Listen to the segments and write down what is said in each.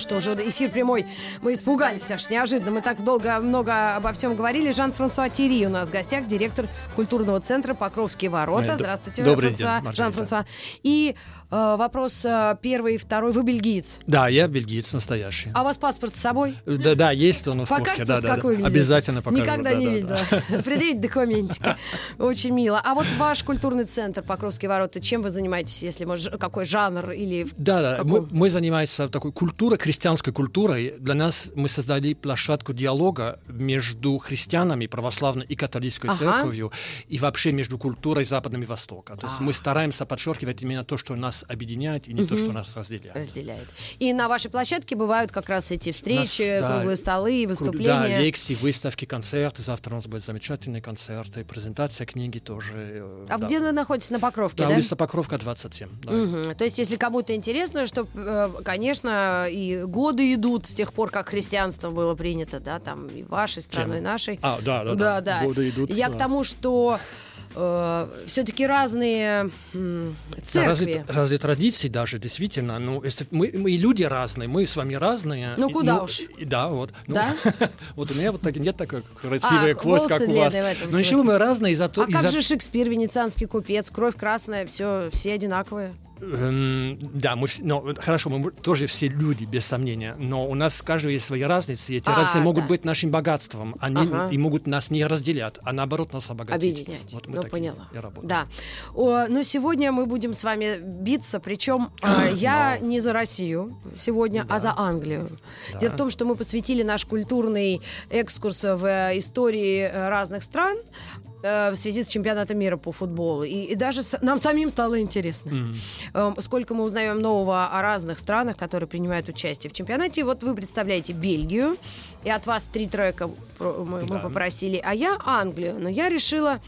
Что, уже эфир прямой. Мы испугались аж неожиданно. Мы так долго, много обо всем говорили. Жан-Франсуа Тири у нас в гостях, директор культурного центра «Покровские ворота». Д- Здравствуйте, добрый Франсуа- день. Жан-Франсуа. И э, вопрос э, первый и второй. Вы бельгиец. Да, я бельгиец настоящий. А у вас паспорт с собой? Да, да, есть он в Покажете, да, да, да. Обязательно покажу. Никогда да, не да, видела. да. Предъявить документики. Очень мило. А вот ваш культурный центр «Покровские ворота», чем вы занимаетесь, если может, какой жанр или... Да, да, мы, мы занимаемся такой культурой, христианской культурой. Для нас мы создали площадку диалога между христианами, православной и католической Ага. церковью, и вообще между культурой Западного и Востока. То есть А. мы стараемся подчеркивать именно то, что нас объединяет, и не то, что нас разделяет. разделяет. И на вашей площадке бывают как раз эти встречи, Нас, да, круглые столы, выступления. Да, лекции, выставки, концерты. Завтра у нас будет замечательный концерт, и презентация книги тоже. э, А да. где вы находитесь? На Покровке, Да, да? улица Покровка, 27. да. Мгм. То есть, если кому-то интересно, что, э, конечно, и годы идут с тех пор, как христианство было принято, да, там и вашей страной, и нашей. А, да, да, да, да. Годы идут, Я да. к тому, что все-таки разные Да, церкви. разные, разные традиции даже, действительно. Ну, если мы, мы и люди разные, мы с вами разные. Ну, куда уж. и- да, вот. Ну, Да? вот у меня вот так, нет такой красивый А, хвост, как у вас. Но еще мы разные из-за того... А как же Шекспир, венецианский купец, кровь красная, все, все одинаковые. Эм, да, мы все, ну, хорошо, мы тоже все люди, без сомнения, но у нас каждый есть свои разницы, и эти А, разницы могут да. быть нашим богатством, они Ага. и могут нас не разделять, а наоборот нас обогатить. Объединять. Вот мы ну, поняла. и работаем. Да. О, но сегодня мы будем с вами биться, причем э, я Ну. не за Россию сегодня, а за Англию. Дело в том, что мы посвятили наш культурный экскурс в э, истории э, разных стран э, в связи с чемпионатом мира по футболу. И, и даже с- нам самим стало интересно. Эм, Сколько мы узнаем нового о разных странах, которые принимают участие в чемпионате. Вот вы представляете Бельгию, и от вас три трека мы, мы Да. попросили, а я Англию. Но я решила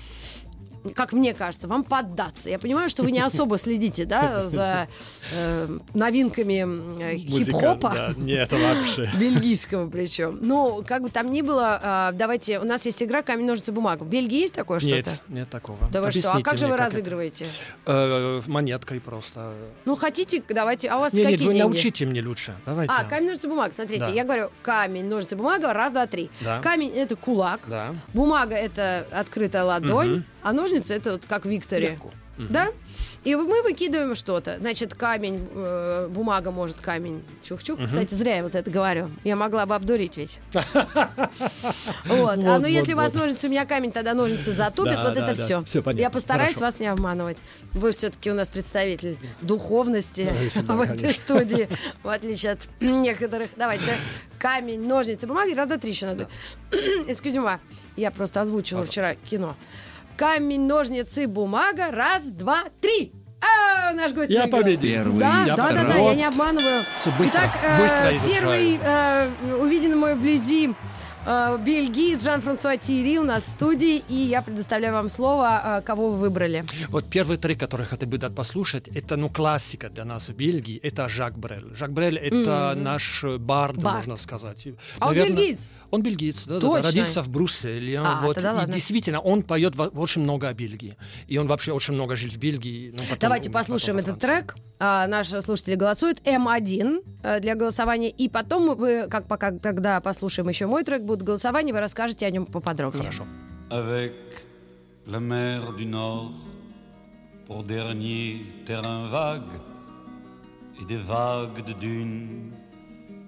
как мне кажется, вам поддаться. Я понимаю, что вы не особо следите, да, за э, новинками э, хип-хопа. да, нет, вообще. Бельгийского причем. Ну, как бы там ни было, а, давайте, у нас есть игра камень, ножницы, бумага. В Бельгии есть такое Нет, что-то? нет такого. Да вы что, а как же вы как это? разыгрываете? Э, монеткой просто. Ну, хотите, давайте, а у вас Нет, какие нет, вы деньги? научите мне лучше. Давайте. А, камень, ножницы, бумага. Смотрите, Да. я говорю камень, ножницы, бумага, раз, два, три. Да. Камень — это кулак, Да. бумага — это открытая ладонь, Мгм. а ножницы — это вот как в Викторе. Легко. Да? И мы выкидываем что-то. Значит, камень, э, бумага может камень. Чух-чух. Кстати, зря я вот это говорю. Я могла бы обдурить ведь. Вот. А ну если у вас ножницы, у меня камень, тогда ножницы затупят. Вот это все. Я постараюсь вас не обманывать. Вы все-таки у нас представитель духовности да, в этой студии, в отличие от некоторых. Давайте. Камень, ножницы, бумага. и Раз, два, три еще надо. Excuse Я просто озвучила вчера кино. Камень, ножницы, бумага. Раз, два, три. А, наш гость Я выиграл. победил. Первый Да, Я да, да, да, я не обманываю. Всё быстро, Итак, э, быстро изучаю. первый э, увиденный мой вблизи э, бельгиец Жан-Франсуа Тири у нас в студии, и я предоставляю вам слово, э, кого вы выбрали. Вот первый трек, который хотел бы дать послушать, это ну классика для нас в Бельгии, это Жак Брель. Жак Брель это наш э, бард, Бард. можно сказать. А он бельгиец? Он бельгиец, да, Точно? да, родился в Брюсселе. А, вот, тогда и ладно. действительно, он поет очень много о Бельгии. И он вообще очень много жил в Бельгии. ну, потом Давайте послушаем потом этот трек. А, наши слушатели голосуют М1 э, для голосования, и потом вы, как пока, когда послушаем еще мой трек, будет голосование, вы расскажете о нем поподробнее. Хорошо. avec la mer du Nord pour dernier terrain vague et des vagues de dunes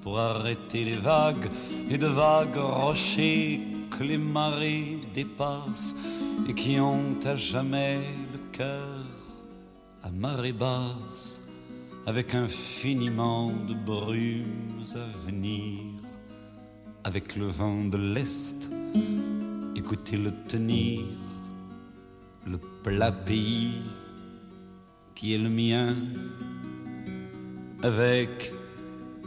pour arrêter les vagues et de vagues rochers que les marées dépassent et qui ont à jamais le cœur à marée basse avec infiniment de brumes à venir avec le vent de l'Est. Écoutez-le tenir, le plat pays qui est le mien, avec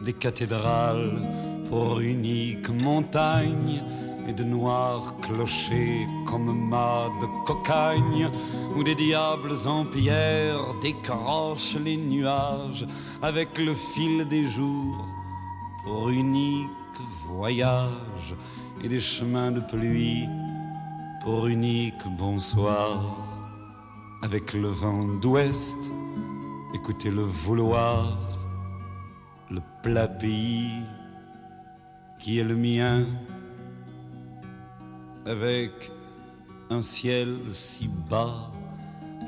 des cathédrales pour unique montagne et de noirs clochers comme mâts de cocagne où des diables en pierre décrochent les nuages avec le fil des jours pour unique voyage et des chemins de pluie pour unique bonsoir. Avec le vent d'ouest écoutez le vouloir le plat pays qui est le mien. Avec un ciel si bas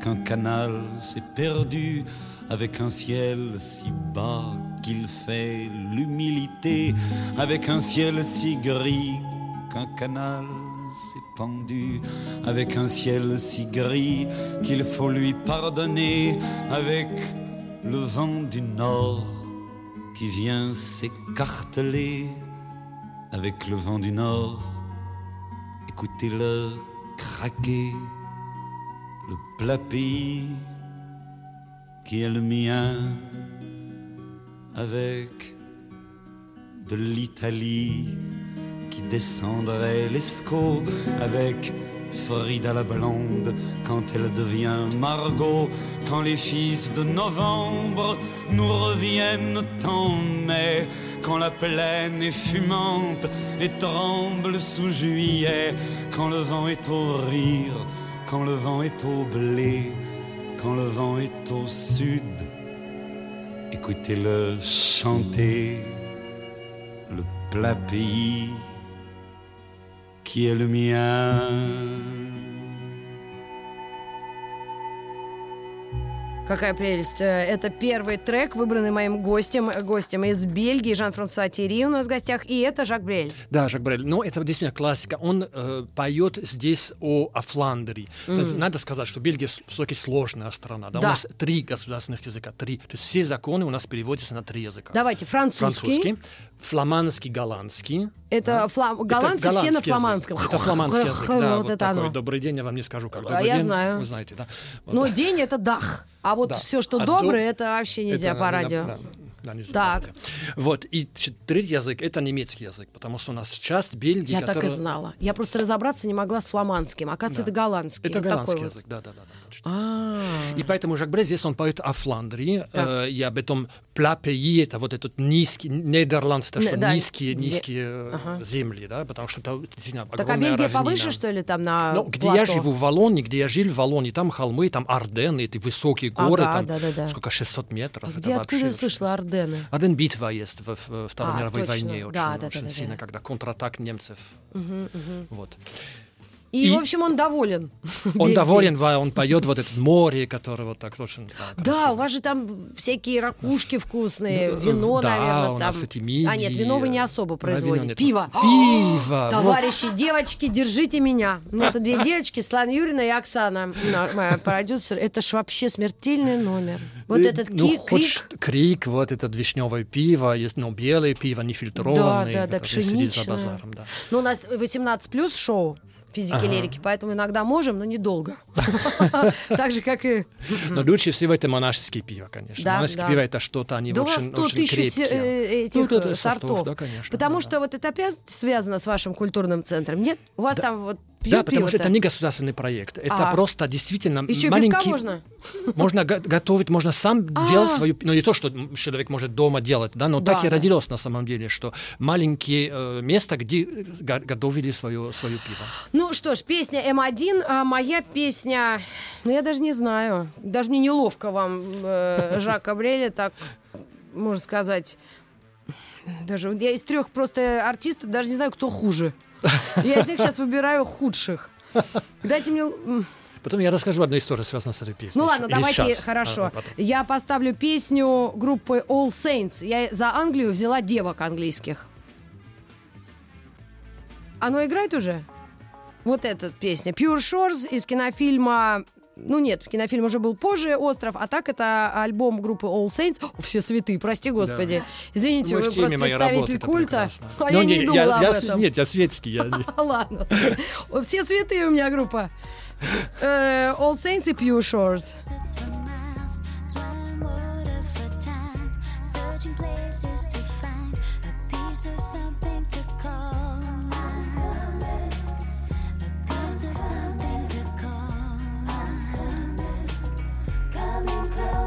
qu'un canal s'est perdu, avec un ciel si bas qu'il fait l'humilité, avec un ciel si gris qu'un canal s'est pendu, avec un ciel si gris qu'il faut lui pardonner, avec le vent du nord qui vient s'écarteler, avec le vent du nord écoutez-le craquer, le plat qui est le mien, avec de l'Italie qui descendrait l'Escaut, avec Frida la blonde quand elle devient Margot, quand les fils de novembre nous reviennent en mai quand la plaine est fumante et tremble sous juillet, quand le vent est au rire, quand le vent est au blé, quand le vent est au sud. Écoutez-le chanter, le plat pays qui est le mien. Какая прелесть. Э, это первый трек, выбранный моим гостем, э, гостем из Бельгии, Жан-Франсуа Тири у нас в гостях, и это Жак Брель. Да, Жак Брель. Но это действительно классика. Он э, поет здесь о, о Фландерии. Mm. Надо сказать, что Бельгия все-таки сложная страна. Да? Да. У нас три государственных языка. Три. То есть все законы у нас переводятся на три языка. Давайте, французский. Французский, фламандский, голландский. Это да. флам... голландцы это все на фламандском. Язык. Это фламандский язык, да. Вот, вот такой оно. добрый день, я вам не скажу, как добрый я день. знаю. Вы знаете, да. Вот. Но день это дах. А вот да. все, что а доброе, до... это вообще нельзя это, по радио. Да, да, не так. Вот. И третий язык это немецкий язык, потому что у нас часть Бельгии. Я которая... так и знала. Я просто разобраться не могла с фламандским. Оказывается, да. это голландский. Это голландский язык, да, да, да. А. И поэтому Жак Бре здесь он поет о Фландрии э, и об этом пла пейи, это вот этот низкий, Нидерландцы, это что низкие, низкие э, земли, да, потому что это действительно Так а Бельгия повыше, что ли, там на Ну, где я живу, в Валонии, где я жил в Валонии, там холмы, там Арденны, эти высокие горы, там сколько, 600 метров. Где, откуда ты слышала Арденны? Арден битва есть в, Второй а, мировой войне очень, сильно, когда контратак немцев. Вот. И, и, в общем, он доволен. Он доволен, он поет вот это море, которое вот так очень да, да, у вас же там всякие ракушки вкусные, вино, да, наверное. у там. нас эти мидии. А нет, вино вы не особо производите. Пиво. Пиво. Товарищи, вот. девочки, держите меня. Ну, это две девочки, Слана Юрьевна и Оксана, моя продюсер. Это ж вообще смертельный номер. Вот этот ну, крик. Хоть крик, вот это вишневое пиво, есть, ну, белое пиво, нефильтрованное. Да, да, да, пшеничное. За базаром, да. Ну, у нас 18 плюс шоу физики ага. лирики, поэтому иногда можем, но недолго. Так же, как и... Но лучше всего это монашеские пиво, конечно. Монашеские пиво это что-то, они очень крепкие. Э, этих ну, сортов. Потому что вот это опять связано с вашим культурным центром, нет? У вас там вот Пьют да, потому что это не государственный проект. Это а. просто действительно Еще маленький... можно? Можно готовить, можно сам а. делать свою... Ну, не то, что человек может дома делать, да, но так и родилось на самом деле, что маленькие э, места, где готовили свою, свою пиво. Ну что ж, песня М1, а моя песня... Ну, я даже не знаю. Даже мне неловко вам, э, Жак Абреля, так, можно сказать... Даже я из трех просто артистов даже не знаю, кто хуже. Я из них сейчас выбираю худших. Дайте мне... Потом я расскажу одну историю, связанную с этой песней. Ну ладно, Или давайте, сейчас. хорошо. А, я поставлю песню группы All Saints. Я за Англию взяла девок английских. Оно играет уже? Вот эта песня. Pure Shores из кинофильма ну нет, кинофильм уже был позже «Остров», а так это альбом группы All Saints. О, все святые, прости господи. Да. Извините, Мы вы просто представитель работы, культа. А Но я не, не думала я, об я, этом. Нет, я светский. Я... Ладно. Все святые у меня группа. Э, All Saints и Pure Shores.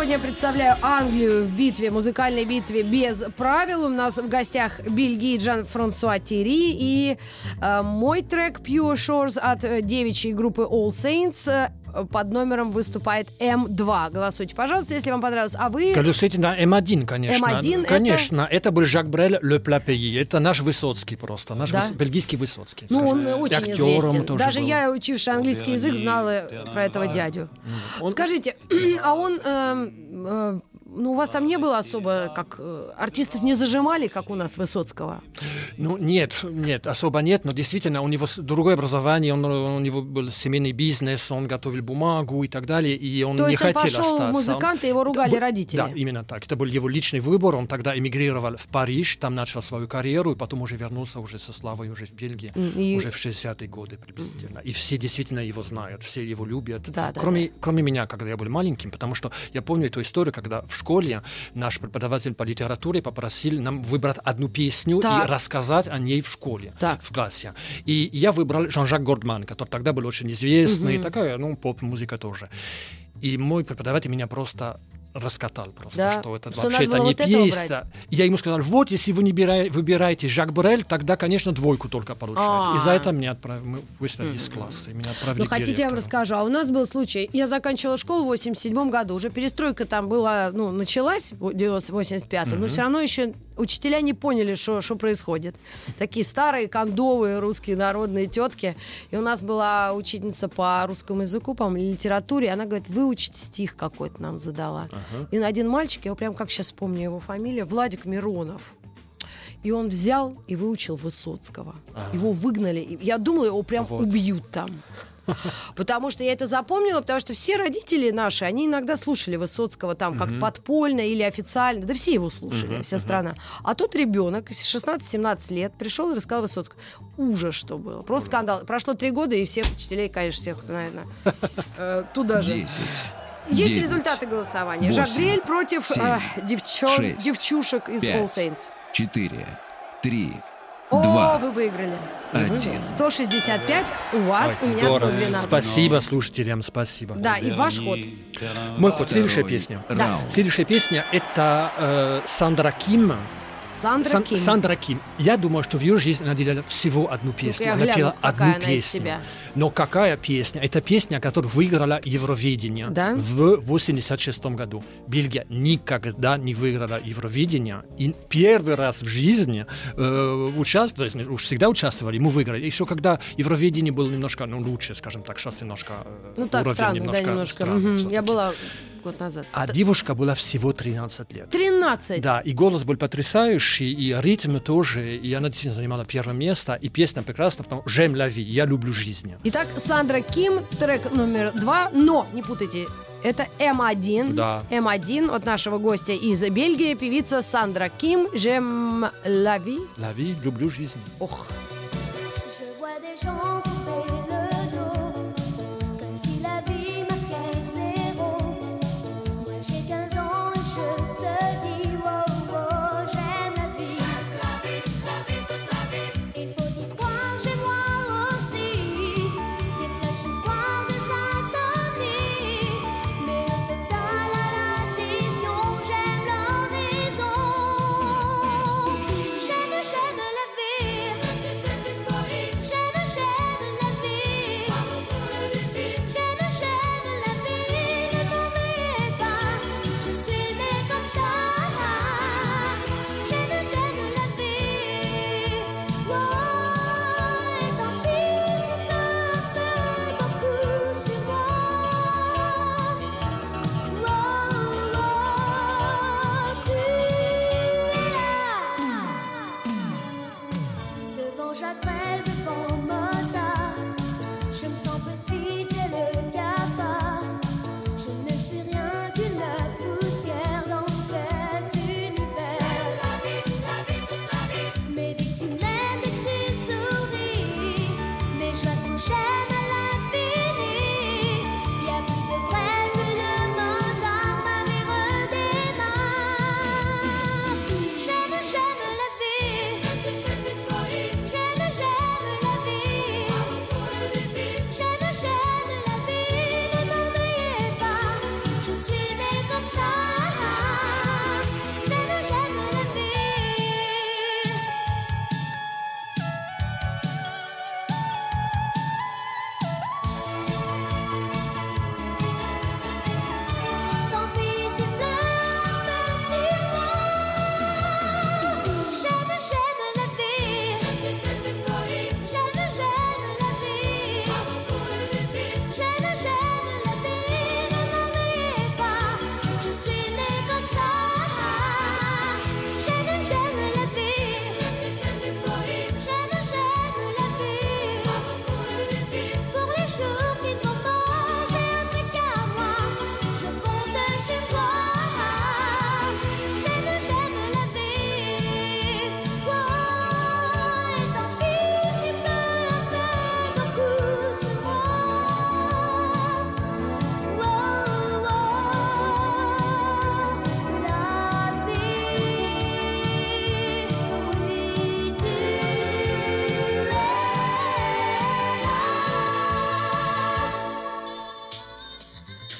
сегодня представляю Англию в битве, музыкальной битве без правил. У нас в гостях Бельгии Джан Франсуа Терри и э, мой трек Pure Shores от э, девичьей группы All Saints под номером выступает М2. Голосуйте, пожалуйста, если вам понравилось. А вы... Голосуйте на М1, конечно. М1 Конечно, это, это был Жак Брель Le Plat Pays. Это наш Высоцкий просто, наш да? выс... бельгийский Высоцкий. Ну, он очень известен. Даже был. я, учивший английский язык, знала про этого дядю. Он... Скажите, а он... Э, э, ну, у вас там не было особо, как э, артистов не зажимали, как у нас Высоцкого? Ну, нет, нет, особо нет, но действительно у него другое образование, он, у него был семейный бизнес, он готовил бумагу и так далее, и он То не есть хотел он пошел остаться. музыканты, его ругали он, родители? Да, именно так. Это был его личный выбор, он тогда эмигрировал в Париж, там начал свою карьеру, и потом уже вернулся уже со славой уже в Бельгии, и... уже в 60-е годы приблизительно. И все действительно его знают, все его любят. Да, кроме, да. кроме меня, когда я был маленьким, потому что я помню эту историю, когда в школе наш преподаватель по литературе попросил нам выбрать одну песню так. и рассказать о ней в школе, так. в классе. И я выбрал Жан-Жак Гордман, который тогда был очень известный, угу. такая, ну, поп-музыка тоже. И мой преподаватель меня просто раскатал просто, да. что это что вообще это не вот пьеса. Я ему сказал, вот, если вы не выбираете, выбираете Жак Бурель, тогда, конечно, двойку только получаете. А-а-а. И за это меня отправили, мы выставили из класса, и меня отправили Ну, хотите, я вам расскажу. А у нас был случай, я заканчивала школу в 87 году, уже перестройка там была, ну, началась в 85-м, но все равно еще учителя не поняли, что происходит. Такие старые, кондовые русские народные тетки. И у нас была учительница по русскому языку, по литературе. Она говорит, выучите стих какой-то нам задала. Ага. И один мальчик, я прям как сейчас помню его фамилию, Владик Миронов. И он взял и выучил Высоцкого. Ага. Его выгнали. Я думала, его прям вот. убьют там. Потому что я это запомнила, потому что все родители наши, они иногда слушали Высоцкого там как подпольно или официально. Да все его слушали, вся страна. А тут ребенок 16-17 лет пришел и рассказал Высоцкого. Ужас, что было. Просто скандал. Прошло три года, и всех учителей, конечно, всех, наверное, э, туда же. Десять. Есть 10, результаты голосования. 8, Жак против 7, э, девчон, 6, девчушек из 5, All Saints. 4, 3, О, Два. вы выиграли. Один. 165, у вас, Ой, у меня здорово. 112. Спасибо слушателям, спасибо. Да, и ваш ход. Мой ход, следующая песня. Да. Следующая песня – это э, Сандра Ким Сандра Сан, Ким. Сандра Ким. Я думаю, что в ее жизни она делала всего одну песню. Ну, она гляну, пела одну она песню. себя. Но какая песня? Это песня, которая выиграла Евровидение да? в 86 году. Бельгия никогда не выиграла Евровидение. И первый раз в жизни э, участвовали, уж всегда участвовали, мы выиграли. Еще когда Евровидение было немножко ну, лучше, скажем так, сейчас немножко э, Ну так, странно, немножко, да, немножко. Странно, угу. Я была год назад. А Т... девушка была всего 13 лет. 13? Да, и голос был потрясающий, и ритм тоже, и она действительно занимала первое место, и песня прекрасна, потому что «J'aime la vie», «Я люблю жизнь». Итак, Сандра Ким, трек номер два, но, не путайте, это М1. Да. М1 от нашего гостя из Бельгии, певица Сандра Ким, «J'aime la vie». «La vie», «Люблю жизнь». Ох. j'appelle.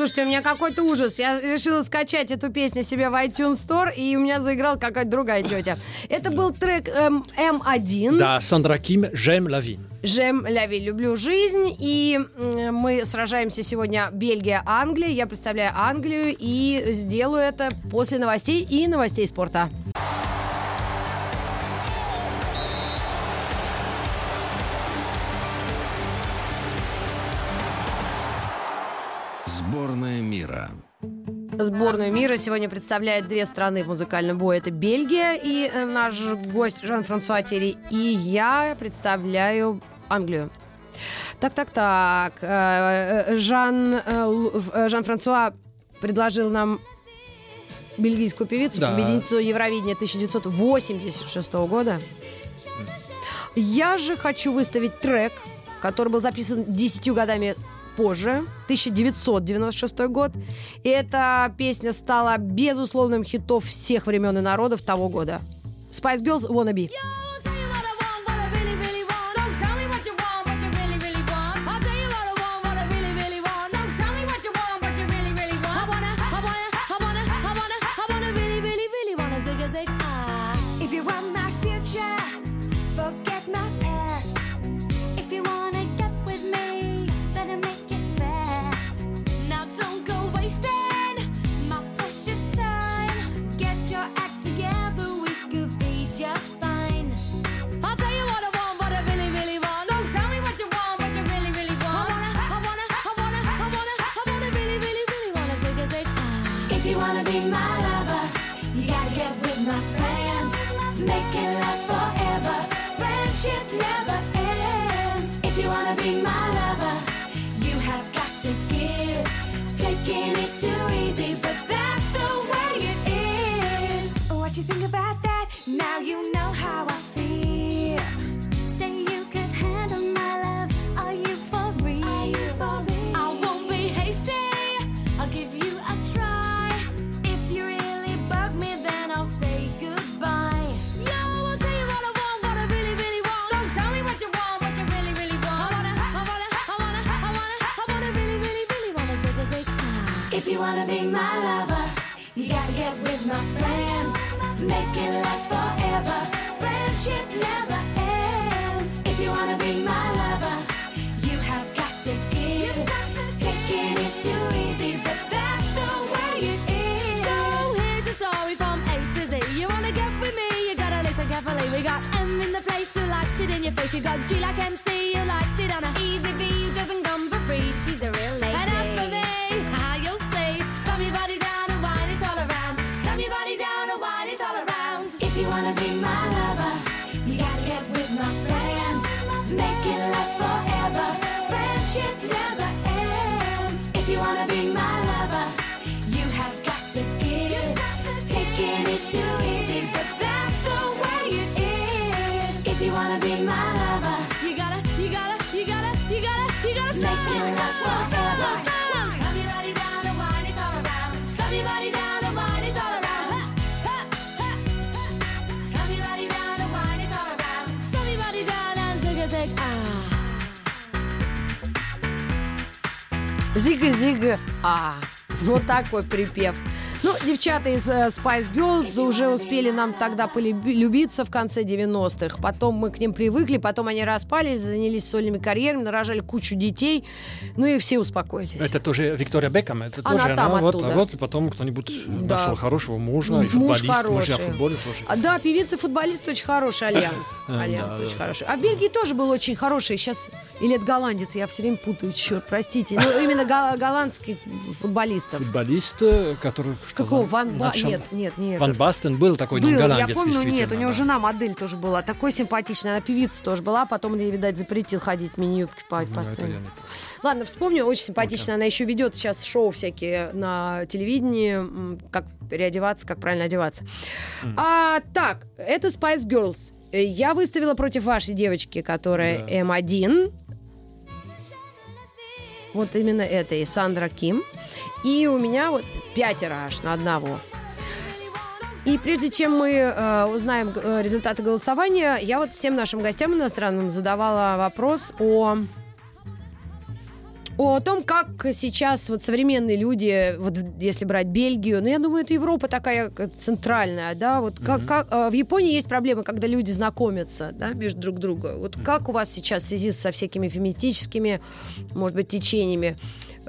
Слушайте, у меня какой-то ужас. Я решила скачать эту песню себе в iTunes Store, и у меня заиграла какая-то другая тетя. Это был трек эм, М1. Да, Сандра Ким «J'aime la vie». Жем Ляви, люблю жизнь. И мы сражаемся сегодня Бельгия-Англия. Я представляю Англию и сделаю это после новостей и новостей спорта. Сборную мира сегодня представляет две страны в музыкальном бою. Это Бельгия и э, наш гость Жан-Франсуа Терри. И я представляю Англию. Так, так, так. Э, э, Жан, Жан-Франсуа предложил нам бельгийскую певицу, да. победительницу Евровидения 1986 года. Я же хочу выставить трек, который был записан 10 годами позже, 1996 год. И эта песня стала безусловным хитом всех времен и народов того года. Spice Girls Wanna Be. She you wanna be Зига-зига, а. Вот такой припев. Ну, девчата из uh, Spice Girls уже успели нам тогда полюбиться в конце 90-х. Потом мы к ним привыкли, потом они распались, занялись сольными карьерами, нарожали кучу детей. Ну и все успокоились. Это тоже Виктория Бекхэм? Это она тоже там она, оттуда. Вот, вот потом кто-нибудь да. нашел хорошего мужа и футболист. Муж хороший. Мужья в футболе тоже. А, да, певица футболист очень хороший, Альянс. Альянс очень хороший. А в Бельгии тоже был очень хороший. Сейчас, или это голландец, я все время путаю, черт, простите. Ну, именно голландский футболистов. Футболист, который Какого? Ван Ба... Нет, нет, нет. Ван Бастен был такой, был, голландец, я помню, нет, у него да. жена модель тоже была, такой симпатичная, она певица тоже была, потом ей, видать, запретил ходить мини-юбки по, ну, по Ладно, вспомню, очень симпатичная, okay. она еще ведет сейчас шоу всякие на телевидении, как переодеваться, как правильно одеваться. Mm. А, так, это Spice Girls. Я выставила против вашей девочки, которая да. М1. Вот именно это и Сандра Ким. И у меня вот пятеро аж на одного. И прежде чем мы э, узнаем э, результаты голосования, я вот всем нашим гостям иностранным задавала вопрос о о том, как сейчас вот современные люди, вот если брать Бельгию, ну я думаю, это Европа такая центральная, да, вот как, mm-hmm. как э, в Японии есть проблемы, когда люди знакомятся, да, между друг друга. Вот mm-hmm. как у вас сейчас в связи со всякими феминистическими, может быть, течениями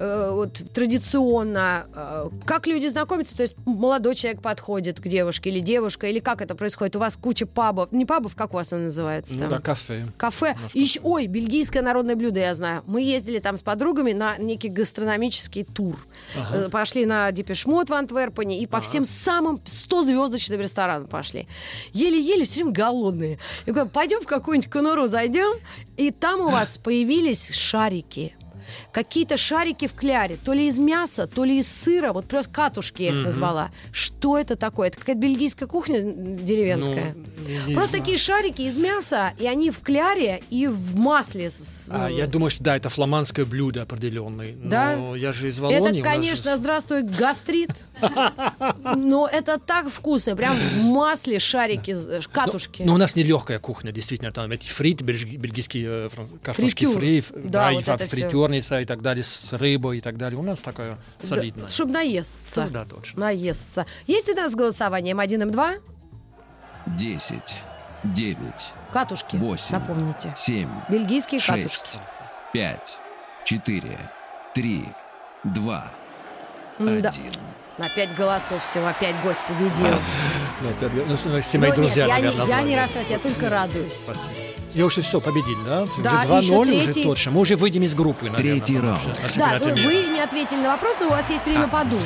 э, вот традиционно, э, как люди знакомятся, то есть молодой человек подходит к девушке или девушка, или как это происходит? У вас куча пабов, не пабов, как у вас она называется? Ну там? да, кафе. Кафе. Еще, ой, бельгийское народное блюдо, я знаю. Мы ездили там с подругами на некий гастрономический тур. Ага. Э, пошли на Депешмот в Антверпене и по ага. всем самым 100-звездочным ресторанам пошли. Еле-еле, все время голодные. Я говорю, пойдем в какую-нибудь конуру зайдем, и там у вас появились шарики какие-то шарики в кляре, то ли из мяса, то ли из сыра, вот просто катушки я их mm-hmm. назвала. Что это такое? Это какая-то бельгийская кухня деревенская? Ну, просто такие шарики из мяса, и они в кляре и в масле. Ну... А, я думаю, что да, это фламандское блюдо определенное. Да? Но я же из Волонии. Это, конечно, же... здравствуй, гастрит. Но это так вкусно, прям в масле шарики, э, катушки. Но у нас нелегкая кухня, действительно. Там эти фрит, бельгийские э, картошки фри, да, вот фритюрница и так далее, с рыбой и так далее. У нас такая солидная. Да, чтобы наесться. Ну, да, точно. Наесться. Есть у нас голосование М1, М2? 10, 9, катушки, 8, напомните. 7, бельгийские 6, катушки. 5, 4, 3, 2, 1. Да. На пять голосов всего, опять гость победил. Ну, опять, ну, все мои ну, друзья, нет, наверное, я, не, я не расстаюсь, я только радуюсь. Спасибо. Я уже все победили, да? Да, уже 2-0 третий... уже точно. Мы уже выйдем из группы, наверное. Третий раунд. Да, вы, вы не ответили на вопрос, но у вас есть время а. подумать.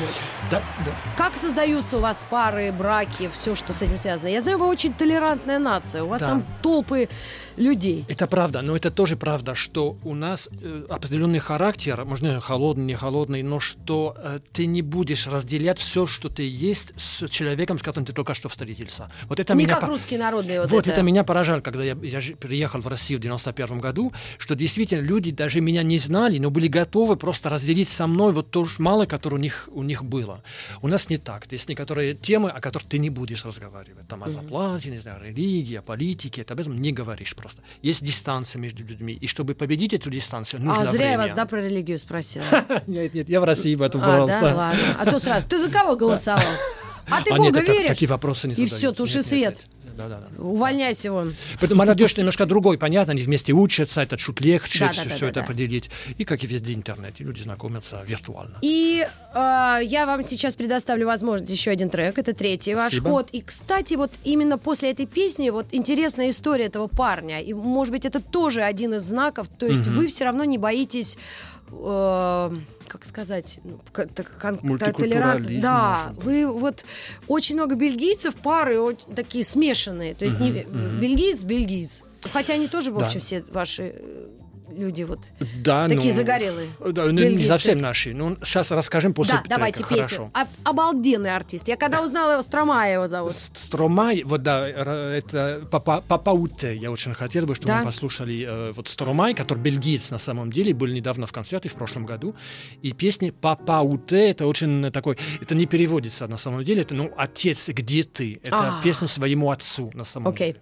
Да, да. Как создаются у вас пары, браки, все, что с этим связано? Я знаю, вы очень толерантная нация. У вас да. там толпы людей. Это правда, но это тоже правда, что у нас э, определенный характер, можно холодный, не холодный, но что э, ты не будешь разделять все, что ты есть с человеком, с которым ты только что встретился. Вот это не меня как русские народные. Вот, вот это. это меня поражало, когда я, я приехал в Россию в 91 году, что действительно люди даже меня не знали, но были готовы просто разделить со мной вот то мало, которое у них, у них было. У нас не так. Есть некоторые темы, о которых ты не будешь разговаривать. Там о зарплате, не знаю, религии, о политике, ты об этом не говоришь просто. Есть дистанция между людьми. И чтобы победить эту дистанцию, нужно А зря время. я вас, да, про религию спросила. Нет, нет, я в России в этом А, да, ладно. А то сразу, ты за кого голосовал? А ты а Бога нет, веришь? Такие вопросы не И все, туши нет, свет. Нет, нет да, да, да. Увольняйся вон. Поэтому молодежь немножко другой, понятно, они вместе учатся, это чуть легче да, все, да, да, все да, это да. определить. И как и везде в интернете, люди знакомятся виртуально. И э, я вам сейчас предоставлю возможность еще один трек, это третий Спасибо. ваш ход. И, кстати, вот именно после этой песни вот интересная история этого парня. И, может быть, это тоже один из знаков, то есть угу. вы все равно не боитесь... Э, как сказать, ну, толерантность. Да, вы вот очень много бельгийцев, пары вот, такие смешанные. То есть uh-huh, не uh-huh. бельгиец, бельгиец. Хотя они тоже, в общем, да. все ваши э, люди вот да, такие ну, загорелые. Да, ну, не совсем наши. Ну, сейчас расскажем после Да, трека, давайте хорошо. песню. Об, обалденный артист. Я когда узнала его, Стромай его зовут. Стромай, вот да, это Папа, Папауте. Я очень хотел бы, чтобы да? мы послушали э, вот Стромай, который бельгиец на самом деле, был недавно в концерте в прошлом году. И песня Папауте, это очень такой, это не переводится на самом деле, это, ну, отец, где ты? Это а. песня своему отцу на самом okay. деле.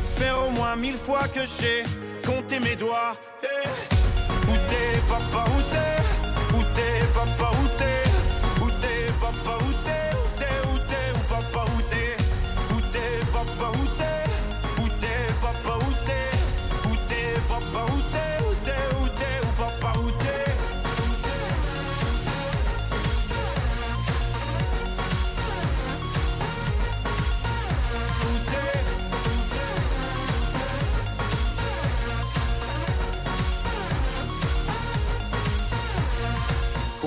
faire au moins mille fois que j'ai compté mes doigts. Hey. Eh, où t'es, papa, où t'es? Où t'es, papa, où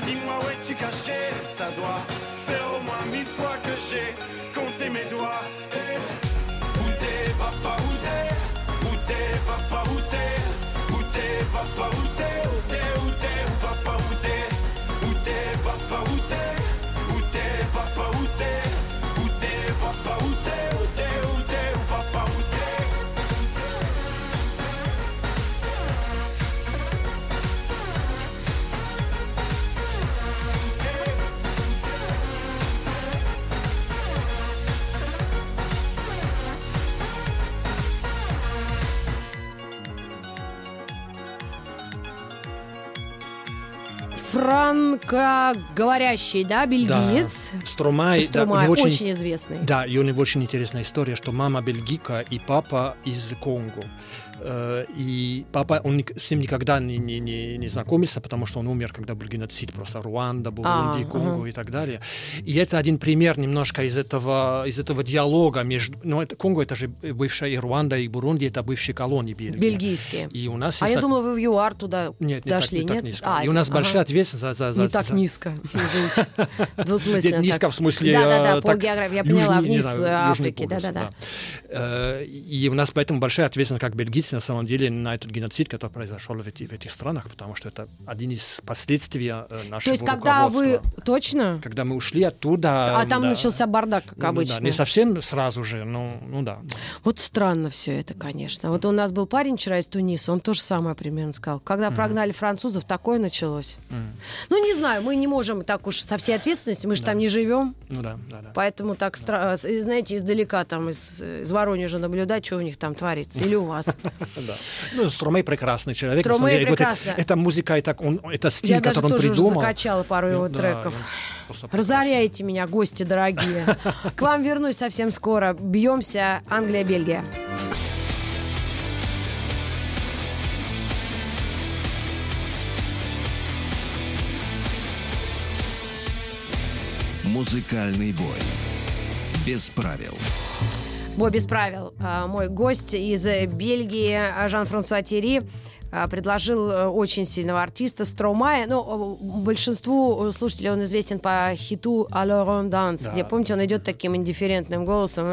dis-moi où es-tu caché? Ça doit faire au moins mille fois que j'ai compté mes doigts. Et où t'es, papa, où t'es? Où t'es, papa, où t'es? Où t'es, papa, où t'es? Où t'es, où t'es, papa, où t'es? Où t'es, papa, où t'es франкоговорящий, да, бельгиец. Да. Стромай, Стромай да, очень, очень известный. Да, и у него очень интересная история, что мама бельгика и папа из Конго. Э, и папа, он с ним никогда не, не, не, не знакомился, потому что он умер, когда был геноцид, просто Руанда, Бурунди, а, Конго угу. и так далее. И это один пример немножко из этого, из этого диалога между... Ну, это, Конго это же бывшая и Руанда, и Бурунди, это бывшие колонии Бельгии. Бельгийские. И у нас а есть... я думала, вы в ЮАР туда нет, не дошли, так, не нет? Так низко. А, и у нас ага. большая ответственность за... за, за не так за... низко, извините. Низко в смысле... Да-да-да, по географии, я поняла, вниз Африки, да-да-да. Э, и у нас поэтому большая ответственность как бельгийцы, на самом деле, на этот геноцид, который произошел в, эти, в этих странах, потому что это один из последствий э, нашего То есть, когда вы... Точно? Когда мы ушли оттуда... А там да, начался бардак, как ну, обычно. Да, не совсем сразу же, но ну да. Вот странно все это, конечно. Вот у нас был парень вчера из Туниса, он тоже самое примерно сказал. Когда mm. прогнали французов, такое началось. Mm. Ну, не знаю, мы не можем так уж со всей ответственностью, мы же да. там не живем. Ну да, да, да. Поэтому так, стра... знаете, издалека там из, из Воронежа наблюдать, что у них там творится. Или у вас. Да. Ну, Стромей прекрасный человек. Стромей деле, прекрасно. Вот это, это музыка, это, он, это стиль, я который он придумал. Я даже тоже закачала пару его да, треков. Разоряйте меня, гости дорогие. К вам вернусь совсем скоро. Бьемся Англия-Бельгия. Музыкальный бой. Без правил. Бой без правил. А, мой гость из Бельгии Жан-Франсуа Терри а, предложил э, очень сильного артиста Стромая. Ну, большинству слушателей он известен по хиту «Alors on dance», да. где, помните, он идет таким индифферентным голосом. Он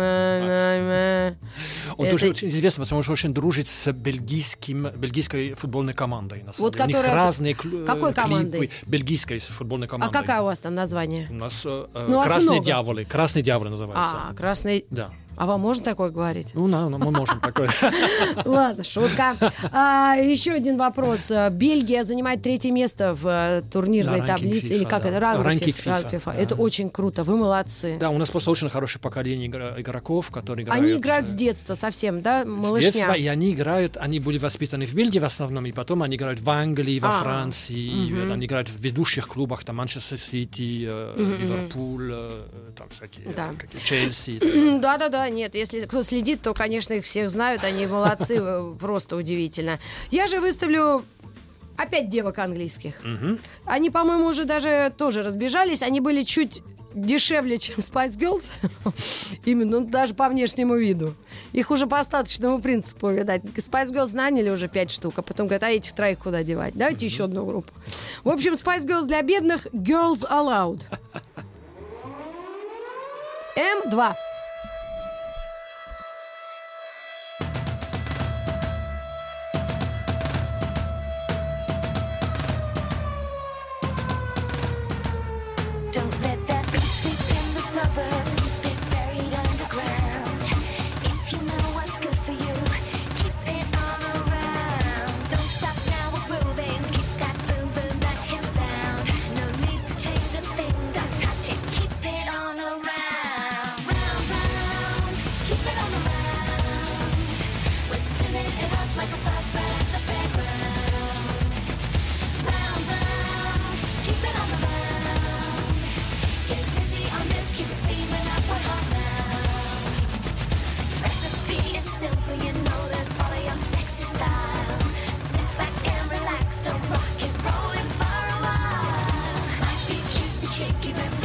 Это... тоже очень известен, потому что очень дружит с бельгийским, бельгийской футбольной командой. На вот деле. которая... У них разные. Какой командой? Бельгийской футбольной командой. А какая у вас там название? У нас э, ну, «Красные дьяволы». «Красные дьяволы» называется. А, «Красные...» Да. А вам можно такое говорить? Ну, да, мы можем такое. Ладно, шутка. А, еще один вопрос. Бельгия занимает третье место в э, турнирной таблице. Или как это? Ранкинг FIFA. Это очень круто. Вы молодцы. Да, у нас просто очень хорошее поколение игроков, которые играют... Они играют с детства совсем, да? Малышня. С детства, и они играют, они были воспитаны в Бельгии в основном, и потом они играют в Англии, во Франции, они играют в ведущих клубах, там Манчестер Сити, э, Ливерпуль, э, там всякие, Челси. Да-да-да, нет, если кто следит, то, конечно, их всех знают, они молодцы, просто удивительно. Я же выставлю опять девок английских. Угу. Они, по-моему, уже даже тоже разбежались. Они были чуть дешевле, чем Spice Girls. Именно, ну, даже по внешнему виду. Их уже по остаточному принципу, видать. Spice Girls наняли уже пять штук, а потом говорят, а этих троих куда девать? Давайте еще одну группу. В общем, Spice Girls для бедных, Girls Aloud. М2. Keep it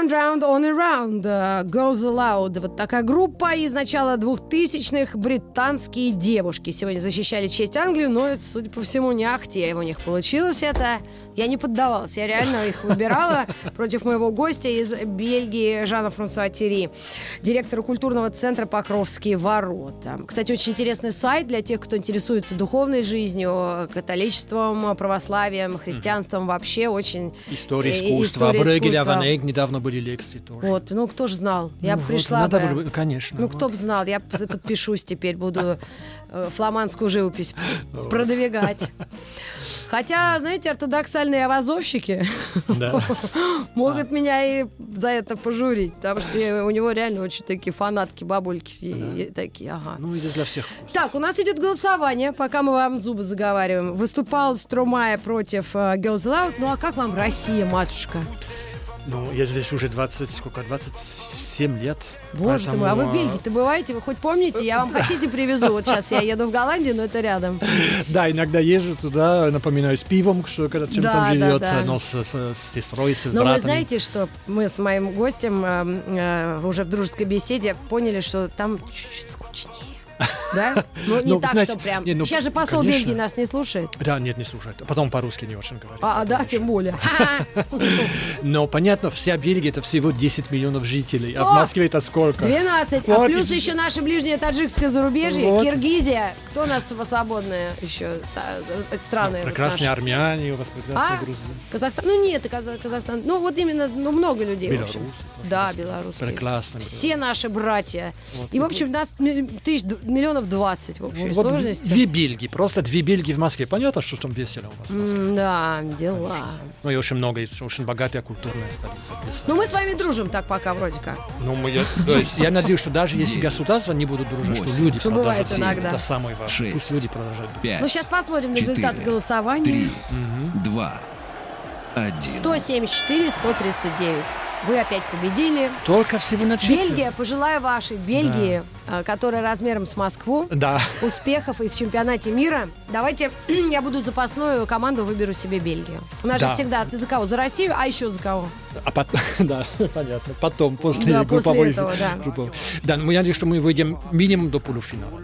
Round, round, on around. Uh, Girls Aloud. Вот такая группа из начала 2000-х. Британские девушки. Сегодня защищали честь Англии, но, судя по всему, не ахте у них получилось это. Я не поддавалась. Я реально их выбирала против моего гостя из Бельгии Жана Франсуа Терри, директора культурного центра Покровские ворота. Кстати, очень интересный сайт для тех, кто интересуется духовной жизнью, католичеством, православием, христианством вообще очень... История искусства. История Эйк недавно были лекции тоже. Вот, ну кто же знал? Я ну, пришла вот, надо бы... Конечно. Ну вот. кто бы знал, я подпишусь теперь, буду э, фламандскую живопись продвигать. Хотя, знаете, ортодоксальные авазовщики да. могут а. меня и за это пожурить, потому что у него реально очень такие фанатки, бабульки да. такие, ага. Ну, это для всех. Так, у нас идет голосование, пока мы вам зубы заговариваем. Выступал Струмая против uh, Girls Loud. Ну, а как вам Россия, матушка? Ну, я здесь уже 20, сколько, 27 лет. Боже поэтому... ты мой, а вы в Бельгии-то бываете? Вы хоть помните? Я вам хотите привезу. Вот сейчас я еду в Голландию, но это рядом. Да, иногда езжу туда, напоминаю, с пивом, что когда чем да, там живется, да, да. но с, с, с сестрой, с Но вы знаете, что мы с моим гостем э, э, уже в дружеской беседе поняли, что там чуть-чуть скучнее. Да? Ну, не ну, так, что прям. Ну, Сейчас же посол. Бельгии нас не слушает. Да, нет, не слушает. Потом по-русски не очень говорит. А, да, тем более. Но понятно, вся Бельгия это всего 10 миллионов жителей. А в Москве это сколько? 12. А плюс еще наше ближнее таджикское зарубежье, Киргизия. Кто у нас свободные еще э, страны? Прекрасные армяне, у вас прекрасные а? Грузия. Казахстан. Ну нет, Казахстан. Ну вот именно, ну много людей. Беларусь. Да, белорусы. Прекрасно. Все наши братья. И в общем, нас тысяч миллионов миллионов 20 в общей вот сложности. Две Бельгии, просто две Бельгии в Москве. Понятно, что там весело у вас в Москве? Mm, да, дела. Ну и очень много, очень богатая культурная столица. Ну мы с вами дружим так пока вроде как. Ну мы, я, надеюсь, что даже если государства не будут дружить, что люди что бывает иногда. Это самое важное. 6, Пусть люди продолжают. 5, Ну сейчас посмотрим на 4, результат голосования. 3, 2, 1. 174, 139. Вы опять победили. Только всего на четверть. Бельгия, пожелаю вашей Бельгии, э, которая размером с Москву, Да. успехов и в чемпионате мира. Давайте я буду запасную команду, выберу себе Бельгию. У нас Да. же всегда ты за кого? За Россию, а еще за кого? А потом, да, понятно. Потом, после Да, после групповой этого, да. групповой. Да, ну, я надеюсь, что мы выйдем минимум до полуфинала.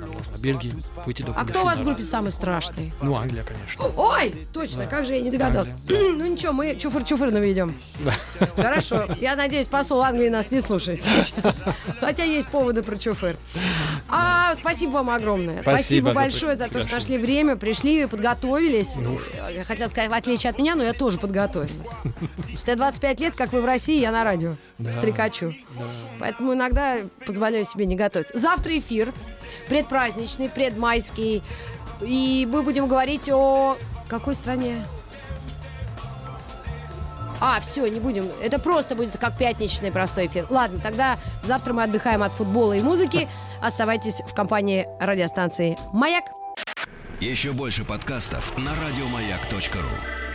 Бельгии выйти до А кто у вас в группе самый страшный? Ну, Англия, конечно. Ой, точно, как же я не догадался. ну ничего, мы чуфр-чуфр наведем. Хорошо. Я надеюсь, посол Англии нас не слушает сейчас. Хотя есть поводы про чуфыр. А, спасибо вам огромное. Спасибо за большое за то, что приглашение. нашли время, пришли и подготовились. Я хотела сказать, в отличие от меня, но я тоже подготовилась. Просто я 25 лет, как вы в России, я на радио. Стрекачу. Поэтому иногда позволяю себе не готовиться. Завтра эфир. Предпраздничный, предмайский. И мы будем говорить о какой стране? А, все, не будем. Это просто будет как пятничный простой эфир. Ладно, тогда завтра мы отдыхаем от футбола и музыки. Оставайтесь в компании радиостанции «Маяк». Еще больше подкастов на радиомаяк.ру.